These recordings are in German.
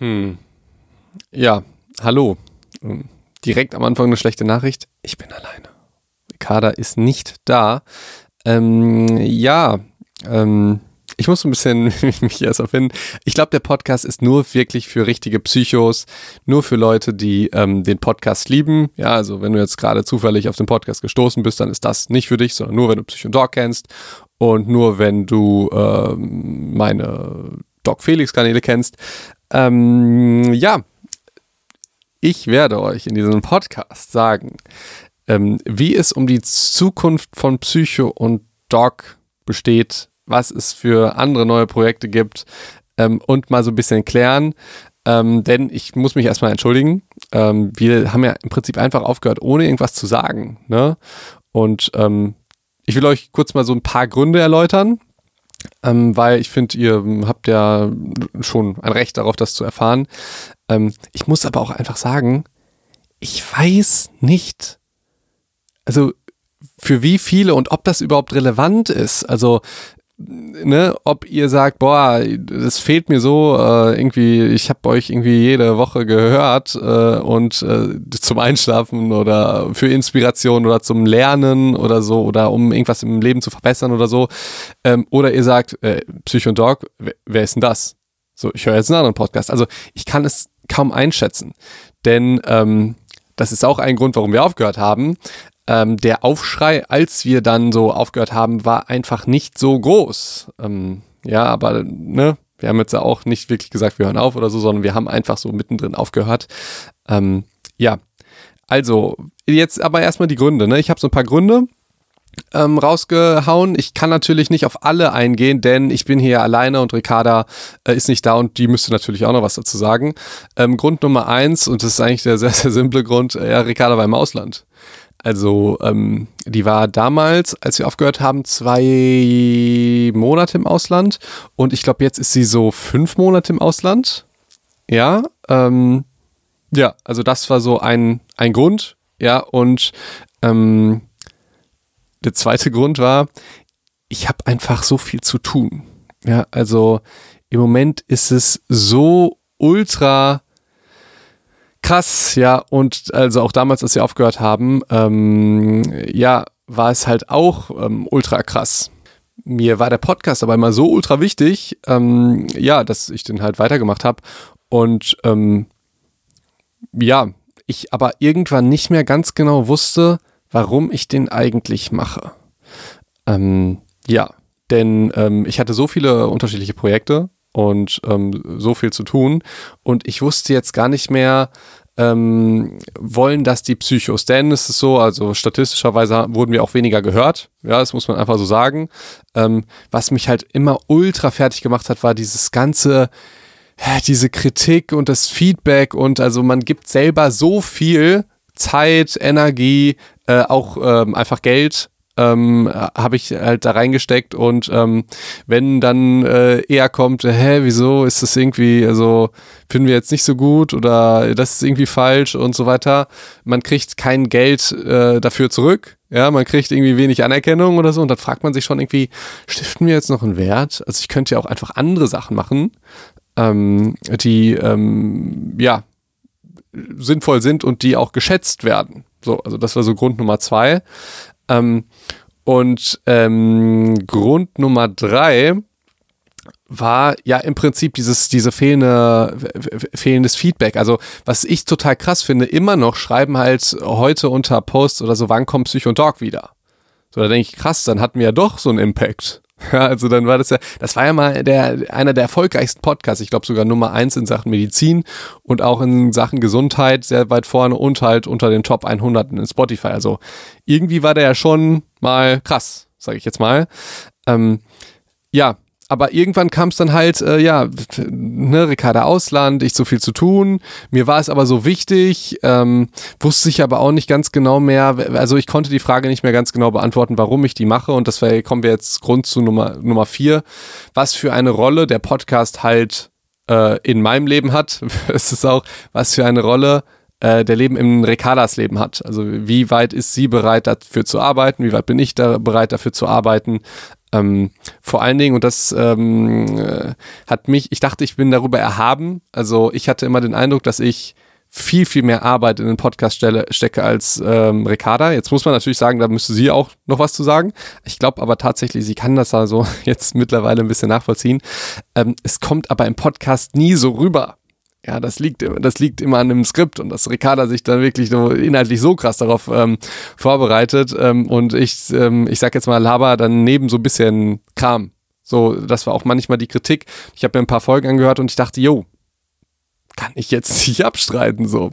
Hm. Ja, hallo. Ähm, direkt am Anfang eine schlechte Nachricht. Ich bin alleine. Ricarda ist nicht da. Ähm, ja, ähm, ich muss ein bisschen mich erst erfinden. Ich glaube, der Podcast ist nur wirklich für richtige Psychos, nur für Leute, die ähm, den Podcast lieben. Ja, also wenn du jetzt gerade zufällig auf den Podcast gestoßen bist, dann ist das nicht für dich, sondern nur, wenn du Psycho Dog kennst und nur, wenn du ähm, meine Doc Felix Kanäle kennst. Ähm, ja, ich werde euch in diesem Podcast sagen, ähm, wie es um die Zukunft von Psycho und Doc besteht, was es für andere neue Projekte gibt ähm, und mal so ein bisschen klären. Ähm, denn ich muss mich erstmal entschuldigen. Ähm, wir haben ja im Prinzip einfach aufgehört, ohne irgendwas zu sagen. Ne? Und ähm, ich will euch kurz mal so ein paar Gründe erläutern, ähm, weil ich finde, ihr habt ja schon ein Recht darauf, das zu erfahren. Ähm, ich muss aber auch einfach sagen, ich weiß nicht, also für wie viele und ob das überhaupt relevant ist. Also ne, ob ihr sagt, boah, das fehlt mir so, äh, irgendwie, ich habe euch irgendwie jede Woche gehört äh, und äh, zum Einschlafen oder für Inspiration oder zum Lernen oder so oder um irgendwas im Leben zu verbessern oder so. Ähm, oder ihr sagt, äh, Psycho und Dog, wer, ist denn das? So, ich höre jetzt einen anderen Podcast. Also ich kann es kaum einschätzen, denn ähm, das ist auch ein Grund, warum wir aufgehört haben ähm, der Aufschrei, als wir dann so aufgehört haben, war einfach nicht so groß. Ähm, ja, aber ne, wir haben jetzt auch nicht wirklich gesagt, wir hören auf oder so, sondern wir haben einfach so mittendrin aufgehört. Ähm, ja, also jetzt aber erstmal die Gründe. Ne? Ich habe so ein paar Gründe ähm, rausgehauen. Ich kann natürlich nicht auf alle eingehen, denn ich bin hier alleine und Ricarda äh, ist nicht da und die müsste natürlich auch noch was dazu sagen. Ähm, Grund Nummer eins, und das ist eigentlich der sehr, sehr simple Grund, äh, ja, Ricarda war im Ausland. Also ähm, die war damals, als wir aufgehört haben, zwei Monate im Ausland und ich glaube, jetzt ist sie so fünf Monate im Ausland. Ja, ähm, ja, also das war so ein, ein Grund. Ja, und ähm, der zweite Grund war, ich habe einfach so viel zu tun. Ja, also im Moment ist es so ultra krass, ja. Und also auch damals, als wir aufgehört haben, ähm, ja, war es halt auch ähm, ultra krass. Mir war der Podcast aber immer so ultra wichtig, ähm, ja, dass ich den halt weitergemacht habe. Und ähm, ja, ich aber irgendwann nicht mehr ganz genau wusste, warum ich den eigentlich mache. Ähm, ja, denn ähm, ich hatte so viele unterschiedliche Projekte und ähm, so viel zu tun. Und ich wusste jetzt gar nicht mehr, ähm, wollen das die Psychos. Denn es ist so, also statistischerweise wurden wir auch weniger gehört. Ja, das muss man einfach so sagen. Ähm, was mich halt immer ultra fertig gemacht hat, war dieses ganze, diese Kritik und das Feedback und also man gibt selber so viel Zeit, Energie, äh, auch ähm, einfach Geld ähm, habe ich halt da reingesteckt und ähm, wenn dann äh, eher kommt, hä, wieso ist das irgendwie, also finden wir jetzt nicht so gut oder das ist irgendwie falsch und so weiter, man kriegt kein Geld äh, dafür zurück, ja, man kriegt irgendwie wenig Anerkennung oder so und dann fragt man sich schon irgendwie, stiften wir jetzt noch einen Wert? Also ich könnte ja auch einfach andere Sachen machen, ähm, die, ähm, ja, sinnvoll sind und die auch geschätzt werden. So, also das war so Grund Nummer zwei. Ähm, und ähm, Grund Nummer drei war ja im Prinzip dieses diese fehlende fehlendes Feedback. Also was ich total krass finde, immer noch schreiben halt heute unter Posts oder so, wann kommt Psycho und Dog wieder? So da denke ich krass, dann hatten wir ja doch so einen Impact. Ja, also dann war das ja, das war ja mal der, einer der erfolgreichsten Podcasts, ich glaube sogar Nummer eins in Sachen Medizin und auch in Sachen Gesundheit sehr weit vorne und halt unter den Top 100 in Spotify. Also irgendwie war der ja schon mal krass, sage ich jetzt mal. Ähm, ja, aber irgendwann kam es dann halt, äh, ja, ne, Ricarda Ausland, ich so viel zu tun. Mir war es aber so wichtig, ähm, wusste ich aber auch nicht ganz genau mehr. Also ich konnte die Frage nicht mehr ganz genau beantworten, warum ich die mache. Und das wär, kommen wir jetzt Grund zu Nummer, Nummer vier. Was für eine Rolle der Podcast halt äh, in meinem Leben hat. es ist auch, was für eine Rolle äh, der Leben in Ricardas Leben hat. Also wie weit ist sie bereit dafür zu arbeiten? Wie weit bin ich da bereit dafür zu arbeiten? Ähm, vor allen Dingen, und das ähm, äh, hat mich, ich dachte, ich bin darüber erhaben. Also ich hatte immer den Eindruck, dass ich viel, viel mehr Arbeit in den Podcast stelle, stecke als ähm, Ricarda. Jetzt muss man natürlich sagen, da müsste sie auch noch was zu sagen. Ich glaube aber tatsächlich, sie kann das also jetzt mittlerweile ein bisschen nachvollziehen. Ähm, es kommt aber im Podcast nie so rüber. Ja, das liegt, das liegt immer an dem Skript und dass Ricarda sich dann wirklich so inhaltlich so krass darauf ähm, vorbereitet ähm, und ich, ähm, ich sag jetzt mal, laber dann neben so ein bisschen Kram. So, das war auch manchmal die Kritik. Ich habe mir ein paar Folgen angehört und ich dachte, yo, kann ich jetzt nicht abstreiten so.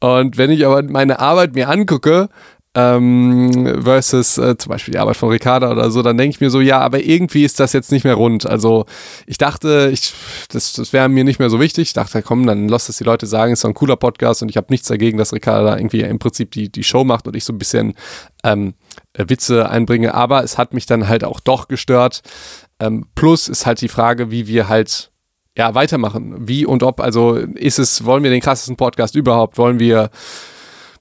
Und wenn ich aber meine Arbeit mir angucke, ähm, versus äh, zum Beispiel die Arbeit von Ricarda oder so, dann denke ich mir so, ja, aber irgendwie ist das jetzt nicht mehr rund. Also ich dachte, ich, das, das wäre mir nicht mehr so wichtig. Ich dachte, komm, dann lass das die Leute sagen, ist doch ein cooler Podcast und ich habe nichts dagegen, dass Ricarda da irgendwie im Prinzip die, die Show macht und ich so ein bisschen ähm, Witze einbringe. Aber es hat mich dann halt auch doch gestört. Ähm, plus ist halt die Frage, wie wir halt ja, weitermachen. Wie und ob, also ist es, wollen wir den krassesten Podcast überhaupt? Wollen wir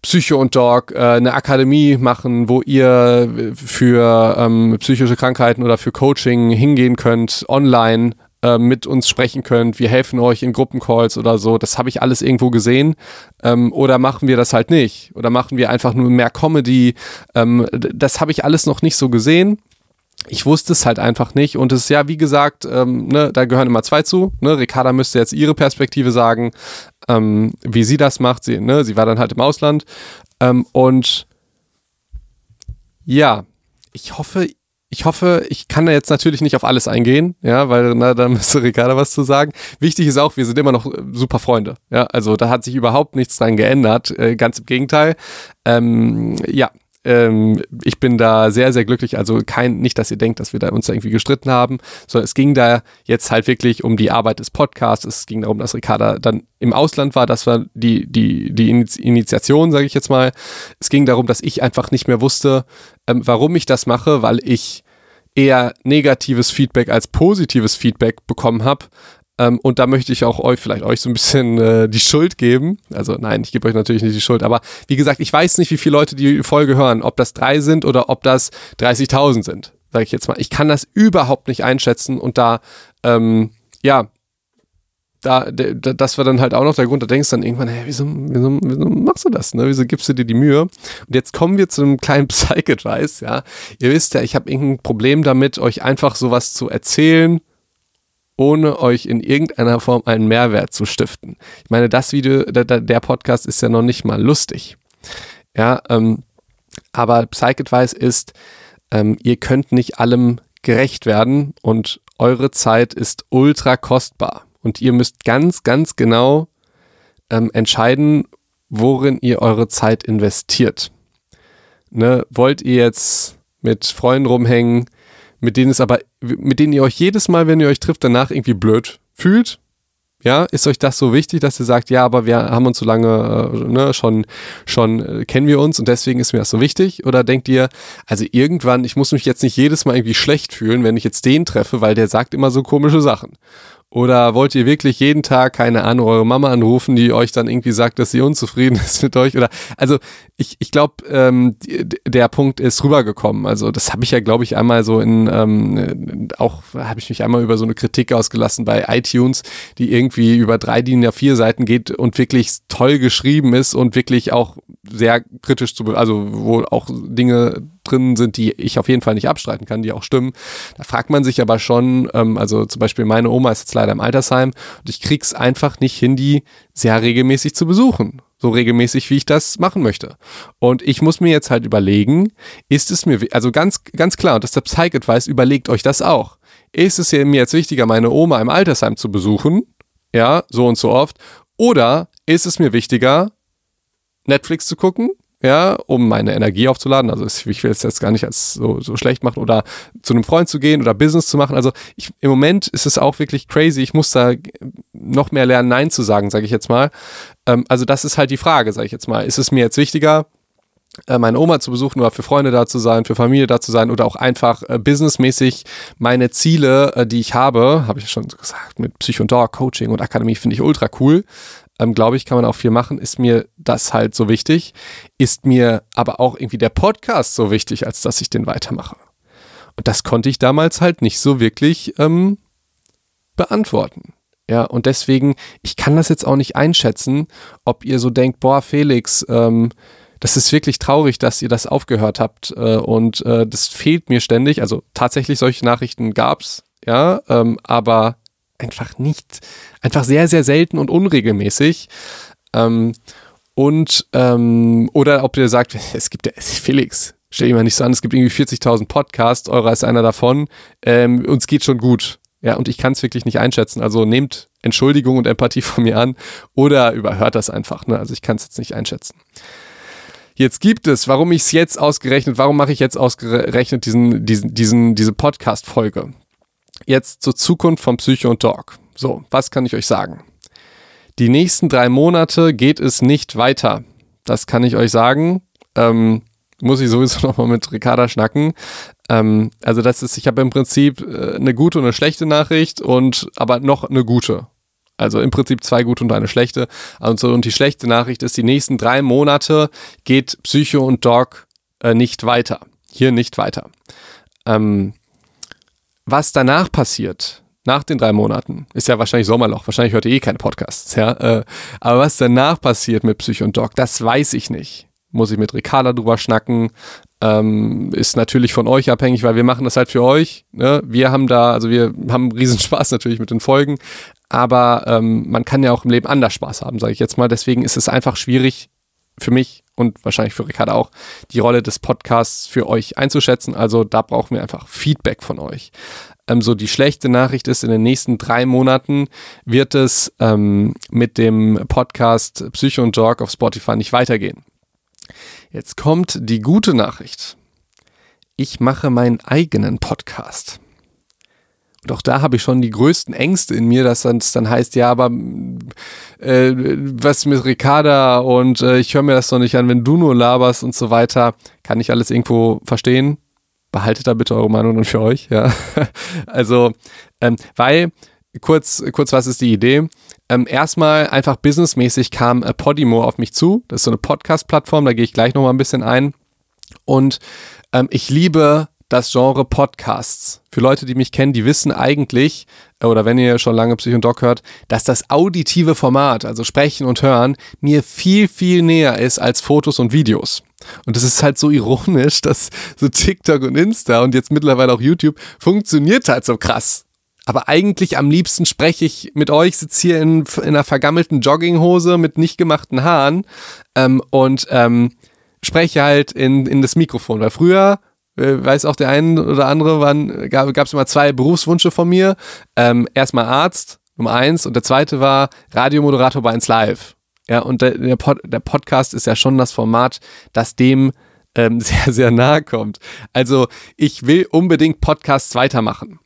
Psycho und Dog äh, eine Akademie machen, wo ihr für ähm, psychische Krankheiten oder für Coaching hingehen könnt, online äh, mit uns sprechen könnt. Wir helfen euch in Gruppencalls oder so. Das habe ich alles irgendwo gesehen. Ähm, oder machen wir das halt nicht? Oder machen wir einfach nur mehr Comedy? Ähm, das habe ich alles noch nicht so gesehen ich wusste es halt einfach nicht und es ist ja, wie gesagt, ähm, ne, da gehören immer zwei zu. Ne? Ricarda müsste jetzt ihre Perspektive sagen, ähm, wie sie das macht. Sie, ne, sie war dann halt im Ausland ähm, und ja, ich hoffe, ich hoffe, ich kann da jetzt natürlich nicht auf alles eingehen, ja, weil na, da müsste Ricarda was zu sagen. Wichtig ist auch, wir sind immer noch super Freunde, ja, also da hat sich überhaupt nichts dran geändert, äh, ganz im Gegenteil. Ähm, ja, ähm, ich bin da sehr, sehr glücklich. Also kein, nicht, dass ihr denkt, dass wir da uns da irgendwie gestritten haben, sondern es ging da jetzt halt wirklich um die Arbeit des Podcasts. Es ging darum, dass Ricarda dann im Ausland war. Das war die, die, die Initiation, sage ich jetzt mal. Es ging darum, dass ich einfach nicht mehr wusste, ähm, warum ich das mache, weil ich eher negatives Feedback als positives Feedback bekommen habe. Ähm, und da möchte ich auch euch, vielleicht euch so ein bisschen äh, die Schuld geben. Also nein, ich gebe euch natürlich nicht die Schuld, aber wie gesagt, ich weiß nicht, wie viele Leute die Folge hören, ob das drei sind oder ob das 30.000 sind, sage ich jetzt mal. Ich kann das überhaupt nicht einschätzen und da, ähm, ja, da, das war dann halt auch noch der Grund, da denkst du dann irgendwann, hey, wieso, wieso, wieso machst du das, ne? Wieso gibst du dir die Mühe? Und jetzt kommen wir zu einem kleinen Psych-Advice, ja. Ihr wisst ja, ich habe irgendein Problem damit, euch einfach sowas zu erzählen, ohne euch in irgendeiner Form einen Mehrwert zu stiften. Ich meine, das Video, der, Podcast ist ja noch nicht mal lustig. Ja, ähm, aber Psych-Advice ist, ähm, ihr könnt nicht allem gerecht werden und eure Zeit ist ultra kostbar. Und ihr müsst ganz, ganz genau ähm, entscheiden, worin ihr eure Zeit investiert. Ne, wollt ihr jetzt mit Freunden rumhängen, mit denen es aber, mit denen ihr euch jedes Mal, wenn ihr euch trifft, danach irgendwie blöd fühlt. Ja, ist euch das so wichtig, dass ihr sagt, ja, aber wir haben uns so lange, äh, ne, schon, schon äh, kennen wir uns und deswegen ist mir das so wichtig? Oder denkt ihr, also irgendwann, ich muss mich jetzt nicht jedes Mal irgendwie schlecht fühlen, wenn ich jetzt den treffe, weil der sagt immer so komische Sachen. Oder wollt ihr wirklich jeden Tag, keine Ahnung, eure Mama anrufen, die euch dann irgendwie sagt, dass sie unzufrieden ist mit euch? Oder also ich, ich glaube, ähm, der Punkt ist rübergekommen. Also das habe ich ja, glaube ich, einmal so in ähm, auch habe ich mich einmal über so eine Kritik ausgelassen bei iTunes, die irgendwie über drei DIN ja vier Seiten geht und wirklich toll geschrieben ist und wirklich auch sehr kritisch zu, also wo auch Dinge drin sind, die ich auf jeden Fall nicht abstreiten kann, die auch stimmen. Da fragt man sich aber schon, ähm, also zum Beispiel meine Oma ist jetzt leider im Altersheim und ich krieg's einfach nicht hin, die sehr regelmäßig zu besuchen. So regelmäßig, wie ich das machen möchte. Und ich muss mir jetzt halt überlegen, ist es mir, also ganz, ganz klar, und das ist der Psych-Advice, überlegt euch das auch. Ist es mir jetzt wichtiger, meine Oma im Altersheim zu besuchen? Ja, so und so oft. Oder ist es mir wichtiger, Netflix zu gucken, ja, um meine Energie aufzuladen. Also ich will es jetzt gar nicht als so, so schlecht machen oder zu einem Freund zu gehen oder Business zu machen. Also ich, im Moment ist es auch wirklich crazy. Ich muss da noch mehr lernen, Nein zu sagen, sage ich jetzt mal. Ähm, also das ist halt die Frage, sage ich jetzt mal. Ist es mir jetzt wichtiger, äh, meine Oma zu besuchen oder für Freunde da zu sein, für Familie da zu sein oder auch einfach äh, businessmäßig meine Ziele, äh, die ich habe, habe ich schon gesagt, mit Psych und Dog, Coaching und Akademie finde ich ultra cool ähm, glaube ich, kann man auch viel machen, ist mir das halt so wichtig, ist mir aber auch irgendwie der Podcast so wichtig, als dass ich den weitermache. Und das konnte ich damals halt nicht so wirklich ähm, beantworten. Ja, und deswegen, ich kann das jetzt auch nicht einschätzen, ob ihr so denkt, boah, Felix, ähm, das ist wirklich traurig, dass ihr das aufgehört habt äh, und äh, das fehlt mir ständig. Also tatsächlich solche Nachrichten gab's, ja, ähm, aber einfach nicht, einfach sehr, sehr selten und unregelmäßig. Ähm, und ähm, oder ob ihr sagt, es gibt ja Felix, stell dir mal nicht so an, es gibt irgendwie 40.000 Podcasts, eurer ist einer davon, ähm, uns geht schon gut. Ja, und ich kann es wirklich nicht einschätzen. Also nehmt Entschuldigung und Empathie von mir an oder überhört das einfach. Ne? Also ich kann es jetzt nicht einschätzen. Jetzt gibt es, warum ich es jetzt ausgerechnet, warum mache ich jetzt ausgerechnet diesen, diesen, diesen, diese Podcast-Folge? Jetzt zur Zukunft von Psycho und Dog. So, was kann ich euch sagen? Die nächsten drei Monate geht es nicht weiter. Das kann ich euch sagen. Ähm, muss ich sowieso nochmal mit Ricarda schnacken. Ähm, also das ist, ich habe im Prinzip äh, eine gute und eine schlechte Nachricht und aber noch eine gute. Also im Prinzip zwei gute und eine schlechte. Also, und die schlechte Nachricht ist, die nächsten drei Monate geht Psycho und Dog äh, nicht weiter. Hier nicht weiter. Ähm, was danach passiert, nach den drei Monaten, ist ja wahrscheinlich Sommerloch. Wahrscheinlich hört ihr eh keine Podcasts. Ja? Äh, aber was danach passiert mit Psycho und Dog, das weiß ich nicht muss ich mit Ricarda drüber schnacken. Ähm, ist natürlich von euch abhängig, weil wir machen das halt für euch. Ne? Wir haben da, also wir haben riesen Spaß natürlich mit den Folgen, aber ähm, man kann ja auch im Leben anders Spaß haben, sage ich jetzt mal. Deswegen ist es einfach schwierig für mich und wahrscheinlich für Ricarda auch, die Rolle des Podcasts für euch einzuschätzen. Also da brauchen wir einfach Feedback von euch. Ähm, so die schlechte Nachricht ist, in den nächsten drei Monaten wird es ähm, mit dem Podcast Psycho und Dog auf Spotify nicht weitergehen. Jetzt kommt die gute Nachricht. Ich mache meinen eigenen Podcast. Und auch da habe ich schon die größten Ängste in mir, dass es dann heißt, ja, aber äh, was mit Ricarda und äh, ich höre mir das doch nicht an, wenn du nur laberst und so weiter. Kann ich alles irgendwo verstehen? Behaltet da bitte eure Meinung dann für euch, ja. also, ähm, weil, kurz, kurz, was ist die Idee? Ähm, erstmal einfach businessmäßig kam äh, Podimo auf mich zu. Das ist so eine Podcast-Plattform, da gehe ich gleich nochmal ein bisschen ein. Und ähm, ich liebe das Genre Podcasts. Für Leute, die mich kennen, die wissen eigentlich, äh, oder wenn ihr schon lange Psych und Doc hört, dass das auditive Format, also Sprechen und Hören, mir viel, viel näher ist als Fotos und Videos. Und es ist halt so ironisch, dass so TikTok und Insta und jetzt mittlerweile auch YouTube funktioniert halt so krass. Aber eigentlich am liebsten spreche ich mit euch, sitze hier in, in einer vergammelten Jogginghose mit nicht gemachten Haaren ähm, und ähm, spreche halt in, in das Mikrofon. Weil früher, weiß auch der eine oder andere, waren, gab es immer zwei Berufswünsche von mir. Ähm, erstmal Arzt, Nummer eins, und der zweite war Radiomoderator bei 1 Live. Ja, und der, der, Pod, der Podcast ist ja schon das Format, das dem ähm, sehr, sehr nahe kommt. Also ich will unbedingt Podcasts weitermachen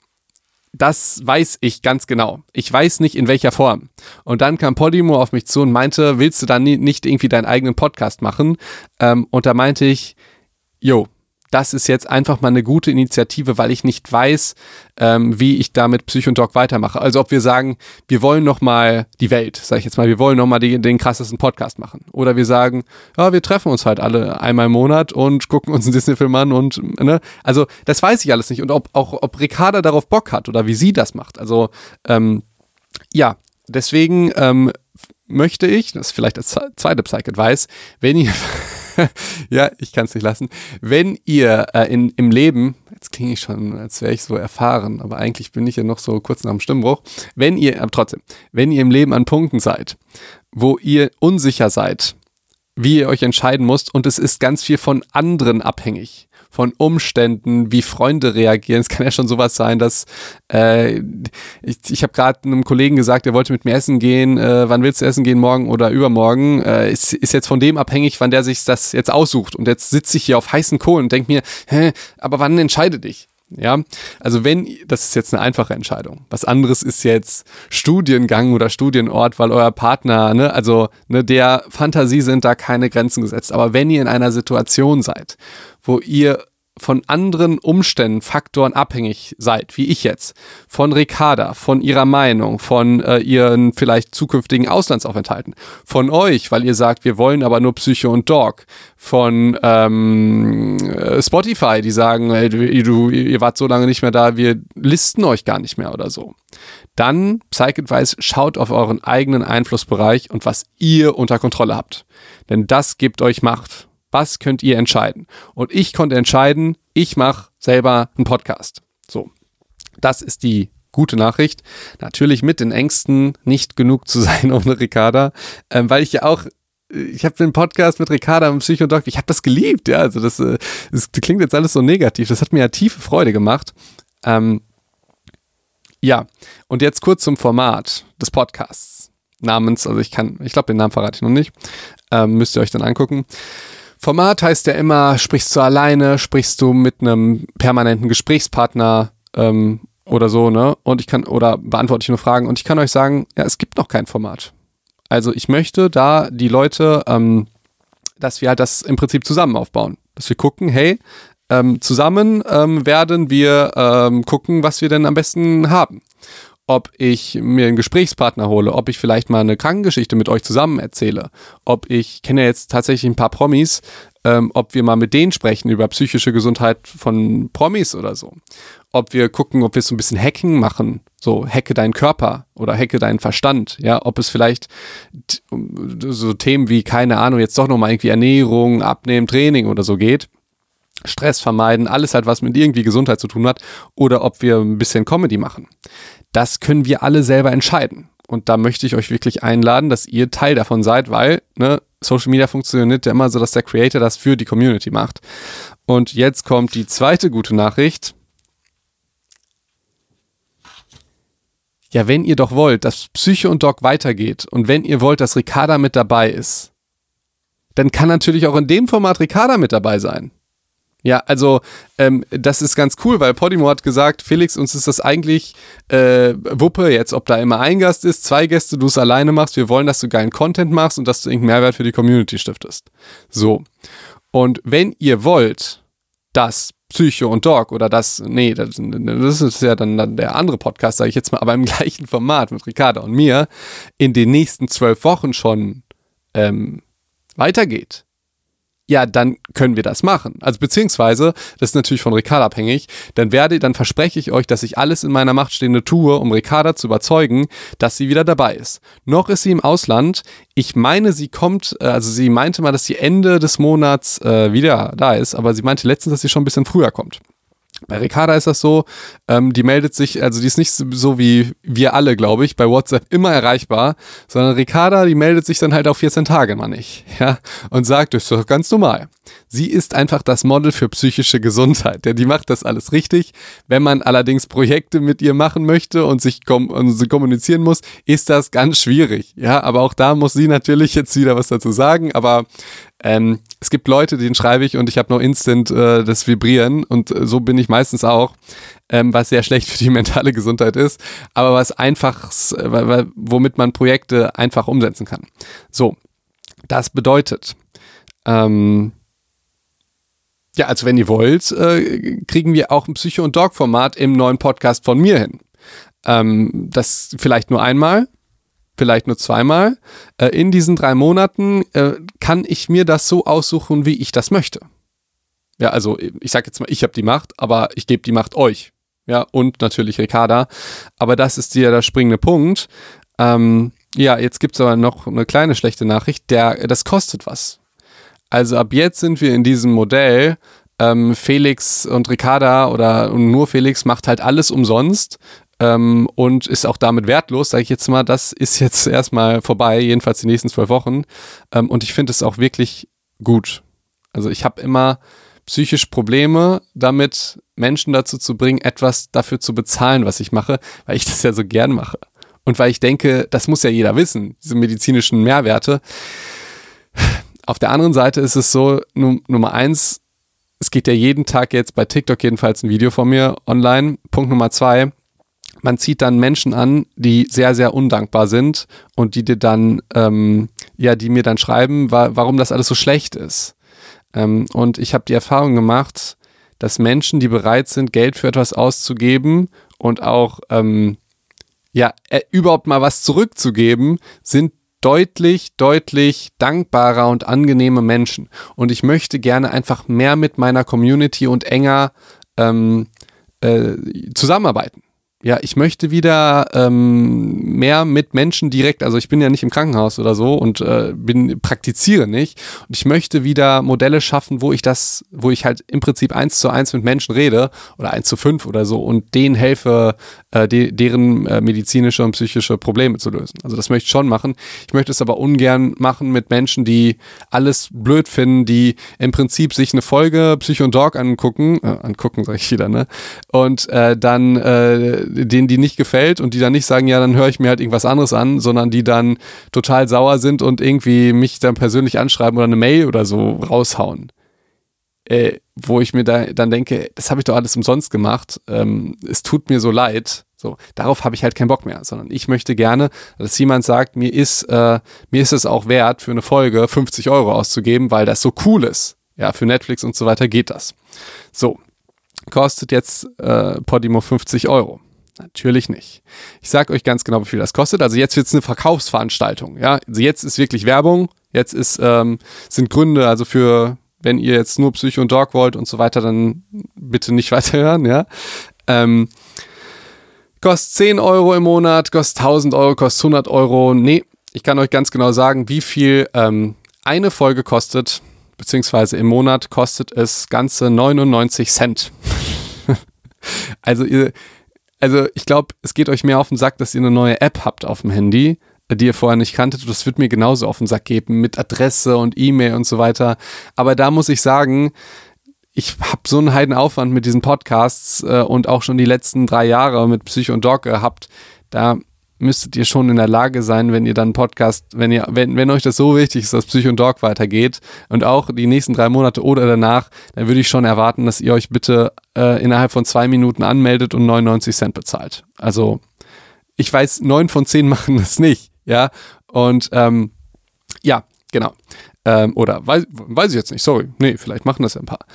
das weiß ich ganz genau. Ich weiß nicht in welcher Form. Und dann kam Podimo auf mich zu und meinte, willst du dann nicht irgendwie deinen eigenen Podcast machen? Ähm, und da meinte ich, jo, das ist jetzt einfach mal eine gute Initiative, weil ich nicht weiß, ähm, wie ich da mit Psychontalk weitermache. Also ob wir sagen, wir wollen noch mal die Welt, sage ich jetzt mal, wir wollen noch mal die, den krassesten Podcast machen. Oder wir sagen, ja, wir treffen uns halt alle einmal im Monat und gucken uns einen Disney-Film an und, ne? Also das weiß ich alles nicht. Und ob auch, ob Ricarda darauf Bock hat oder wie sie das macht. Also, ähm, ja, deswegen ähm, möchte ich, das ist vielleicht das zweite Psych-Advice, wenn ihr ja, ich kann es nicht lassen. Wenn ihr äh, in, im Leben, jetzt klinge ich schon, als wäre ich so erfahren, aber eigentlich bin ich ja noch so kurz nach dem Stimmbruch, wenn ihr, aber trotzdem, wenn ihr im Leben an Punkten seid, wo ihr unsicher seid, wie ihr euch entscheiden müsst und es ist ganz viel von anderen abhängig, von Umständen, wie Freunde reagieren. Es kann ja schon sowas sein, dass äh, ich, ich habe gerade einem Kollegen gesagt, er wollte mit mir essen gehen. Äh, wann willst du essen gehen, morgen oder übermorgen? Äh, ist, ist jetzt von dem abhängig, wann der sich das jetzt aussucht. Und jetzt sitze ich hier auf heißen Kohlen und denke mir, hä, aber wann entscheide dich? Ja, also wenn, das ist jetzt eine einfache Entscheidung. Was anderes ist jetzt Studiengang oder Studienort, weil euer Partner, ne, also ne, der Fantasie sind da keine Grenzen gesetzt. Aber wenn ihr in einer Situation seid, wo ihr von anderen Umständen, Faktoren abhängig seid, wie ich jetzt, von Ricarda, von ihrer Meinung, von äh, ihren vielleicht zukünftigen Auslandsaufenthalten, von euch, weil ihr sagt, wir wollen aber nur Psycho und Dog, von ähm, äh, Spotify, die sagen, hey, du, ihr wart so lange nicht mehr da, wir listen euch gar nicht mehr oder so. Dann, Psych-Advice, schaut auf euren eigenen Einflussbereich und was ihr unter Kontrolle habt. Denn das gibt euch Macht. Was könnt ihr entscheiden? Und ich konnte entscheiden, ich mache selber einen Podcast. So, das ist die gute Nachricht. Natürlich mit den Ängsten, nicht genug zu sein ohne Ricarda, ähm, weil ich ja auch ich habe den Podcast mit Ricarda und Psychodoc, ich habe das geliebt, ja, also das, äh, das, klingt jetzt alles so negativ, das hat mir ja tiefe Freude gemacht. Ähm, ja, und jetzt kurz zum Format des Podcasts namens, also ich kann, ich glaube, den Namen verrate ich noch nicht, ähm, müsst ihr euch dann angucken. Format heißt ja immer, sprichst du alleine, sprichst du mit einem permanenten Gesprächspartner ähm, oder so, ne? Und ich kann, oder beantworte ich nur Fragen und ich kann euch sagen, ja, es gibt noch kein Format. Also ich möchte da die Leute, ähm, dass wir halt das im Prinzip zusammen aufbauen. Dass wir gucken, hey, ähm, zusammen ähm, werden wir ähm, gucken, was wir denn am besten haben ob ich mir einen Gesprächspartner hole, ob ich vielleicht mal eine Krankengeschichte mit euch zusammen erzähle, ob ich kenne jetzt tatsächlich ein paar Promis, ähm, ob wir mal mit denen sprechen über psychische Gesundheit von Promis oder so, ob wir gucken, ob wir so ein bisschen Hacking machen, so hacke deinen Körper oder hacke deinen Verstand, ja, ob es vielleicht so Themen wie keine Ahnung jetzt doch noch mal irgendwie Ernährung, Abnehmen, Training oder so geht. Stress vermeiden, alles halt, was mit irgendwie Gesundheit zu tun hat, oder ob wir ein bisschen Comedy machen das können wir alle selber entscheiden. Und da möchte ich euch wirklich einladen, dass ihr Teil davon seid, weil ne, Social Media funktioniert ja immer so, dass der Creator das für die Community macht. Und jetzt kommt die zweite gute Nachricht. Ja, wenn ihr doch wollt, dass Psyche und Doc weitergeht und wenn ihr wollt, dass Ricarda mit dabei ist, dann kann natürlich auch in dem Format Ricarda mit dabei sein. Ja, also ähm, das ist ganz cool, weil Podimo hat gesagt, Felix, uns ist das eigentlich äh, Wuppe jetzt, ob da immer ein Gast ist, zwei Gäste, du es alleine machst. Wir wollen, dass du geilen Content machst und dass du irgendeinen Mehrwert für die Community stiftest. So. Und wenn ihr wollt, dass Psycho und Dog oder das, nee, das, das ist ja dann, dann der andere Podcast, sage ich jetzt mal, aber im gleichen Format mit Ricarda und mir in den nächsten zwölf Wochen schon ähm, weitergeht, ja, dann können wir das machen. Also beziehungsweise, das ist natürlich von Ricarda abhängig, dann werde, dann verspreche ich euch, dass ich alles in meiner Macht Stehende tue, um Ricarda zu überzeugen, dass sie wieder dabei ist. Noch ist sie im Ausland. Ich meine, sie kommt, äh, also sie meinte mal, dass sie Ende des Monats äh, wieder da ist, aber sie meinte letztens, dass sie schon ein bisschen früher kommt. Bei Ricarda ist das so, ähm, die meldet sich, also die ist nicht so wie wir alle, glaube ich, bei WhatsApp immer erreichbar, sondern Ricarda, die meldet sich dann halt auf 14 Tage mal nicht, ja, und sagt, das ist doch ganz normal. Sie ist einfach das Model für psychische Gesundheit, denn die macht das alles richtig. Wenn man allerdings Projekte mit ihr machen möchte und sich kom und sie kommunizieren muss, ist das ganz schwierig, ja, aber auch da muss sie natürlich jetzt wieder was dazu sagen, aber ähm, es gibt Leute, denen schreibe ich und ich habe noch instant äh, das Vibrieren und äh, so bin ich meistens auch, ähm, was sehr schlecht für die mentale Gesundheit ist, aber was einfach, äh, womit man Projekte einfach umsetzen kann. So, das bedeutet, ähm, ja, also wenn ihr wollt, äh, kriegen wir auch ein Psycho- und Dog-Format im neuen Podcast von mir hin. Ähm, das vielleicht nur einmal, vielleicht nur zweimal. Äh, in diesen drei Monaten äh, kann ich mir das so aussuchen, wie ich das möchte. Ja, also ich sage jetzt mal, ich habe die Macht, aber ich gebe die Macht euch. Ja, und natürlich Ricarda. Aber das ist ja der springende Punkt. Ähm, ja, jetzt gibt es aber noch eine kleine schlechte Nachricht. Der, das kostet was. Also ab jetzt sind wir in diesem Modell, ähm, Felix und Ricarda oder nur Felix macht halt alles umsonst ähm, und ist auch damit wertlos, sage ich jetzt mal. Das ist jetzt erstmal vorbei, jedenfalls die nächsten zwölf Wochen. Ähm, und ich finde es auch wirklich gut. Also ich habe immer psychisch Probleme damit, Menschen dazu zu bringen, etwas dafür zu bezahlen, was ich mache, weil ich das ja so gern mache. Und weil ich denke, das muss ja jeder wissen, diese medizinischen Mehrwerte. Auf der anderen Seite ist es so, Nummer eins, es geht ja jeden Tag jetzt bei TikTok jedenfalls ein Video von mir online. Punkt Nummer zwei, man zieht dann Menschen an, die sehr, sehr undankbar sind und die dir dann, ähm, ja, die mir dann schreiben, wa warum das alles so schlecht ist. Ähm, und ich habe die Erfahrung gemacht, dass Menschen, die bereit sind, Geld für etwas auszugeben und auch ähm, ja äh, überhaupt mal was zurückzugeben, sind deutlich, deutlich dankbarer und angenehme Menschen. Und ich möchte gerne einfach mehr mit meiner Community und enger ähm, äh, zusammenarbeiten ja, ich möchte wieder ähm, mehr mit Menschen direkt, also ich bin ja nicht im Krankenhaus oder so und äh, bin praktiziere nicht. Und ich möchte wieder Modelle schaffen, wo ich das, wo ich halt im Prinzip eins zu eins mit Menschen rede oder eins zu fünf oder so und denen helfe, äh, de deren äh, medizinische und psychische Probleme zu lösen. Also das möchte ich schon machen. Ich möchte es aber ungern machen mit Menschen, die alles blöd finden, die im Prinzip sich eine Folge Psycho und Dog angucken, äh, angucken sage ich wieder, ne? Und äh, dann äh, denen die nicht gefällt und die dann nicht sagen, ja, dann höre ich mir halt irgendwas anderes an, sondern die dann total sauer sind und irgendwie mich dann persönlich anschreiben oder eine Mail oder so raushauen. Äh, wo ich mir da dann denke, das habe ich doch alles umsonst gemacht. Ähm, es tut mir so leid. So, darauf habe ich halt keinen Bock mehr, sondern ich möchte gerne, dass jemand sagt, mir ist, äh, mir ist es auch wert, für eine Folge 50 Euro auszugeben, weil das so cool ist. Ja, für Netflix und so weiter geht das. So, kostet jetzt äh, Podimo 50 Euro. Natürlich nicht. Ich sage euch ganz genau, wie viel das kostet. Also jetzt wird es eine Verkaufsveranstaltung. Ja, also jetzt ist wirklich Werbung. Jetzt ist, ähm, sind Gründe, also für, wenn ihr jetzt nur Psycho und Dog wollt und so weiter, dann bitte nicht weiterhören. Ja. Ähm, kostet 10 Euro im Monat, kostet 1000 Euro, kostet 100 Euro. Nee, ich kann euch ganz genau sagen, wie viel ähm, eine Folge kostet, beziehungsweise im Monat kostet es ganze 99 Cent. also ihr also ich glaube, es geht euch mehr auf den Sack, dass ihr eine neue App habt auf dem Handy, die ihr vorher nicht kanntet. Das wird mir genauso auf den Sack geben mit Adresse und E-Mail und so weiter. Aber da muss ich sagen, ich habe so einen Heidenaufwand mit diesen Podcasts äh, und auch schon die letzten drei Jahre mit Psycho und Dog gehabt. Da müsstet ihr schon in der Lage sein, wenn ihr dann Podcast, wenn ihr, wenn, wenn euch das so wichtig ist, dass Psycho und Dog weitergeht und auch die nächsten drei Monate oder danach, dann würde ich schon erwarten, dass ihr euch bitte äh, innerhalb von zwei Minuten anmeldet und 99 Cent bezahlt. Also ich weiß, neun von zehn machen das nicht, ja. Und ähm, ja, genau. Ähm, oder weiß, weiß ich jetzt nicht, sorry. Nee, vielleicht machen das ja ein paar.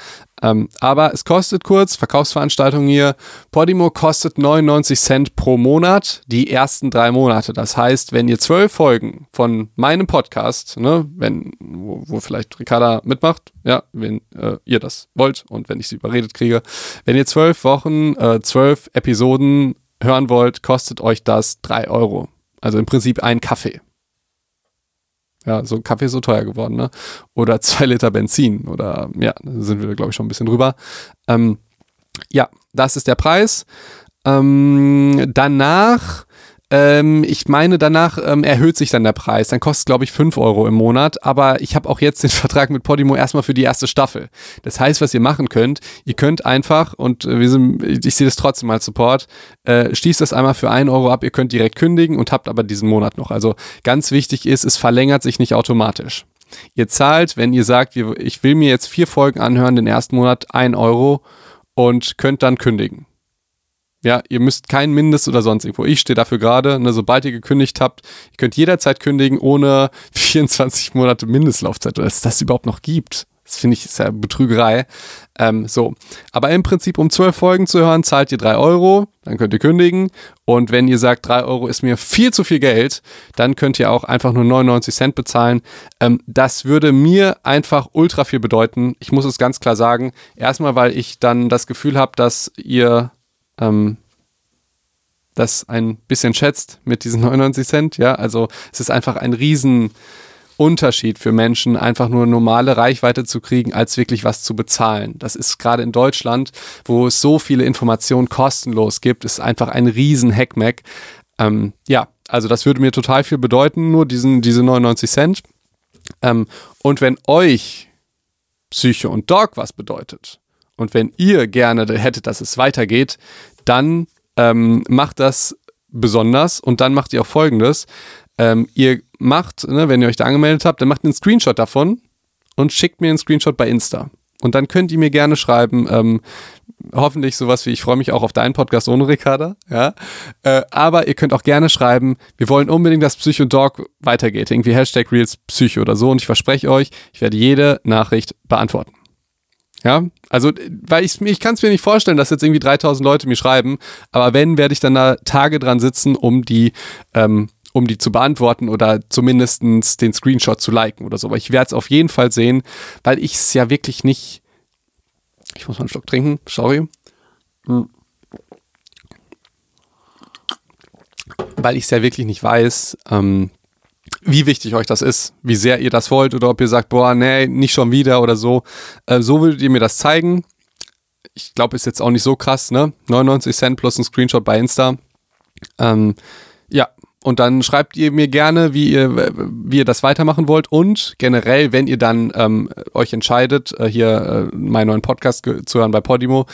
Ähm, aber es kostet kurz, Verkaufsveranstaltung hier. Podimo kostet 99 Cent pro Monat, die ersten drei Monate. Das heißt, wenn ihr zwölf Folgen von meinem Podcast, ne, wenn, wo, wo vielleicht Ricarda mitmacht, ja, wenn äh, ihr das wollt und wenn ich sie überredet kriege, wenn ihr zwölf Wochen, äh, zwölf Episoden hören wollt, kostet euch das drei Euro. Also im Prinzip ein Kaffee. Ja, so Kaffee ist so teuer geworden, ne? Oder zwei Liter Benzin oder ja, sind wir, glaube ich, schon ein bisschen drüber. Ähm, ja, das ist der Preis. Ähm, danach ähm, ich meine, danach ähm, erhöht sich dann der Preis. Dann kostet, glaube ich, 5 Euro im Monat. Aber ich habe auch jetzt den Vertrag mit Podimo erstmal für die erste Staffel. Das heißt, was ihr machen könnt, ihr könnt einfach, und wir sind, ich sehe das trotzdem als Support, äh, schließt das einmal für 1 Euro ab. Ihr könnt direkt kündigen und habt aber diesen Monat noch. Also ganz wichtig ist, es verlängert sich nicht automatisch. Ihr zahlt, wenn ihr sagt, ich will mir jetzt vier Folgen anhören, den ersten Monat 1 Euro und könnt dann kündigen. Ja, ihr müsst kein Mindest oder sonst irgendwo. Ich stehe dafür gerade, ne, sobald ihr gekündigt habt, ihr könnt jederzeit kündigen ohne 24 Monate Mindestlaufzeit, dass es das überhaupt noch gibt. Das finde ich ist ja Betrügerei. Ähm, so. Aber im Prinzip, um zwölf Folgen zu hören, zahlt ihr drei Euro, dann könnt ihr kündigen. Und wenn ihr sagt, drei Euro ist mir viel zu viel Geld, dann könnt ihr auch einfach nur 99 Cent bezahlen. Ähm, das würde mir einfach ultra viel bedeuten. Ich muss es ganz klar sagen. Erstmal, weil ich dann das Gefühl habe, dass ihr ähm, das ein bisschen schätzt mit diesen 99 Cent. Ja, also es ist einfach ein Riesenunterschied für Menschen, einfach nur normale Reichweite zu kriegen, als wirklich was zu bezahlen. Das ist gerade in Deutschland, wo es so viele Informationen kostenlos gibt, ist einfach ein riesen Hackmack. Ähm, ja, also das würde mir total viel bedeuten, nur diesen, diese 99 Cent. Ähm, und wenn euch Psyche und Dog was bedeutet, und wenn ihr gerne hättet, dass es weitergeht, dann ähm, macht das besonders und dann macht ihr auch folgendes. Ähm, ihr macht, ne, wenn ihr euch da angemeldet habt, dann macht einen Screenshot davon und schickt mir einen Screenshot bei Insta. Und dann könnt ihr mir gerne schreiben, ähm, hoffentlich sowas wie, ich freue mich auch auf deinen Podcast ohne Ricarda, ja. Äh, aber ihr könnt auch gerne schreiben, wir wollen unbedingt, dass Psycho Dog weitergeht. Irgendwie Hashtag Reels Psycho oder so. Und ich verspreche euch, ich werde jede Nachricht beantworten. Ja, also, weil ich, ich kann es mir nicht vorstellen, dass jetzt irgendwie 3000 Leute mir schreiben, aber wenn, werde ich dann da Tage dran sitzen, um die, ähm, um die zu beantworten oder zumindest den Screenshot zu liken oder so. Aber ich werde es auf jeden Fall sehen, weil ich es ja wirklich nicht. Ich muss mal einen Schluck trinken, sorry. Hm. Weil ich es ja wirklich nicht weiß, ähm, wie wichtig euch das ist, wie sehr ihr das wollt oder ob ihr sagt, boah, nee, nicht schon wieder oder so. Äh, so würdet ihr mir das zeigen. Ich glaube, ist jetzt auch nicht so krass, ne? 99 Cent plus ein Screenshot bei Insta. Ähm, und dann schreibt ihr mir gerne, wie ihr, wie ihr das weitermachen wollt. Und generell, wenn ihr dann ähm, euch entscheidet, äh, hier äh, meinen neuen Podcast zu hören bei Podimo,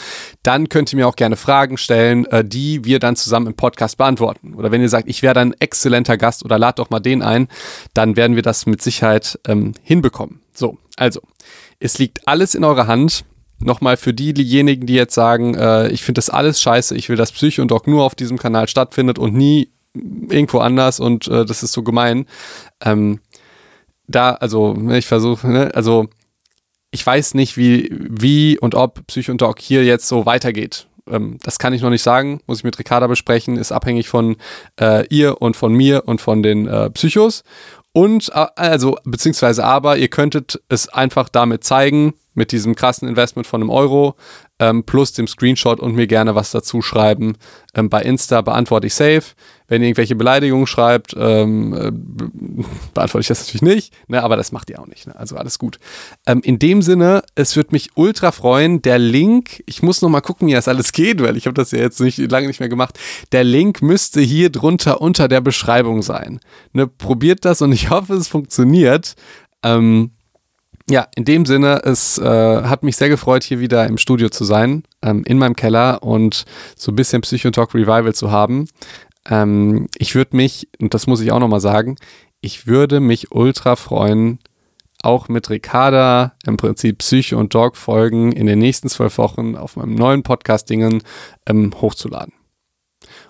dann könnt ihr mir auch gerne Fragen stellen, äh, die wir dann zusammen im Podcast beantworten. Oder wenn ihr sagt, ich wäre ein exzellenter Gast oder lad doch mal den ein, dann werden wir das mit Sicherheit ähm, hinbekommen. So, also, es liegt alles in eurer Hand nochmal für diejenigen, die jetzt sagen, äh, ich finde das alles scheiße, ich will, dass Psycho und Doc nur auf diesem Kanal stattfindet und nie irgendwo anders und äh, das ist so gemein. Ähm, da, also, ne, ich versuche, ne, also ich weiß nicht, wie, wie und ob Psycho und Doc hier jetzt so weitergeht. Ähm, das kann ich noch nicht sagen, muss ich mit Ricarda besprechen, ist abhängig von äh, ihr und von mir und von den äh, Psychos. Und, äh, also, beziehungsweise aber, ihr könntet es einfach damit zeigen, mit diesem krassen Investment von einem Euro, ähm, plus dem Screenshot und mir gerne was dazu schreiben. Ähm, bei Insta beantworte ich safe. Wenn ihr irgendwelche Beleidigungen schreibt, ähm, äh, beantworte ich das natürlich nicht, ne, aber das macht ihr auch nicht. Ne? Also alles gut. Ähm, in dem Sinne, es würde mich ultra freuen. Der Link, ich muss noch mal gucken, wie das alles geht, weil ich habe das ja jetzt nicht, lange nicht mehr gemacht. Der Link müsste hier drunter unter der Beschreibung sein. Ne, probiert das und ich hoffe, es funktioniert. Ähm, ja, in dem Sinne, es äh, hat mich sehr gefreut, hier wieder im Studio zu sein, ähm, in meinem Keller und so ein bisschen Psychotalk Revival zu haben. Ähm, ich würde mich, und das muss ich auch nochmal sagen, ich würde mich ultra freuen, auch mit Ricarda im Prinzip Psycho und Dog Folgen in den nächsten zwölf Wochen auf meinem neuen Podcast-Dingen ähm, hochzuladen.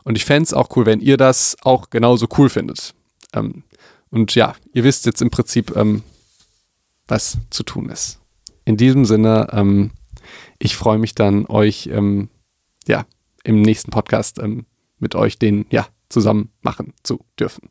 Und ich fände es auch cool, wenn ihr das auch genauso cool findet. Ähm, und ja, ihr wisst jetzt im Prinzip, ähm, was zu tun ist. In diesem Sinne, ähm, ich freue mich dann, euch ähm, ja, im nächsten Podcast ähm, mit euch den ja, zusammen machen zu dürfen.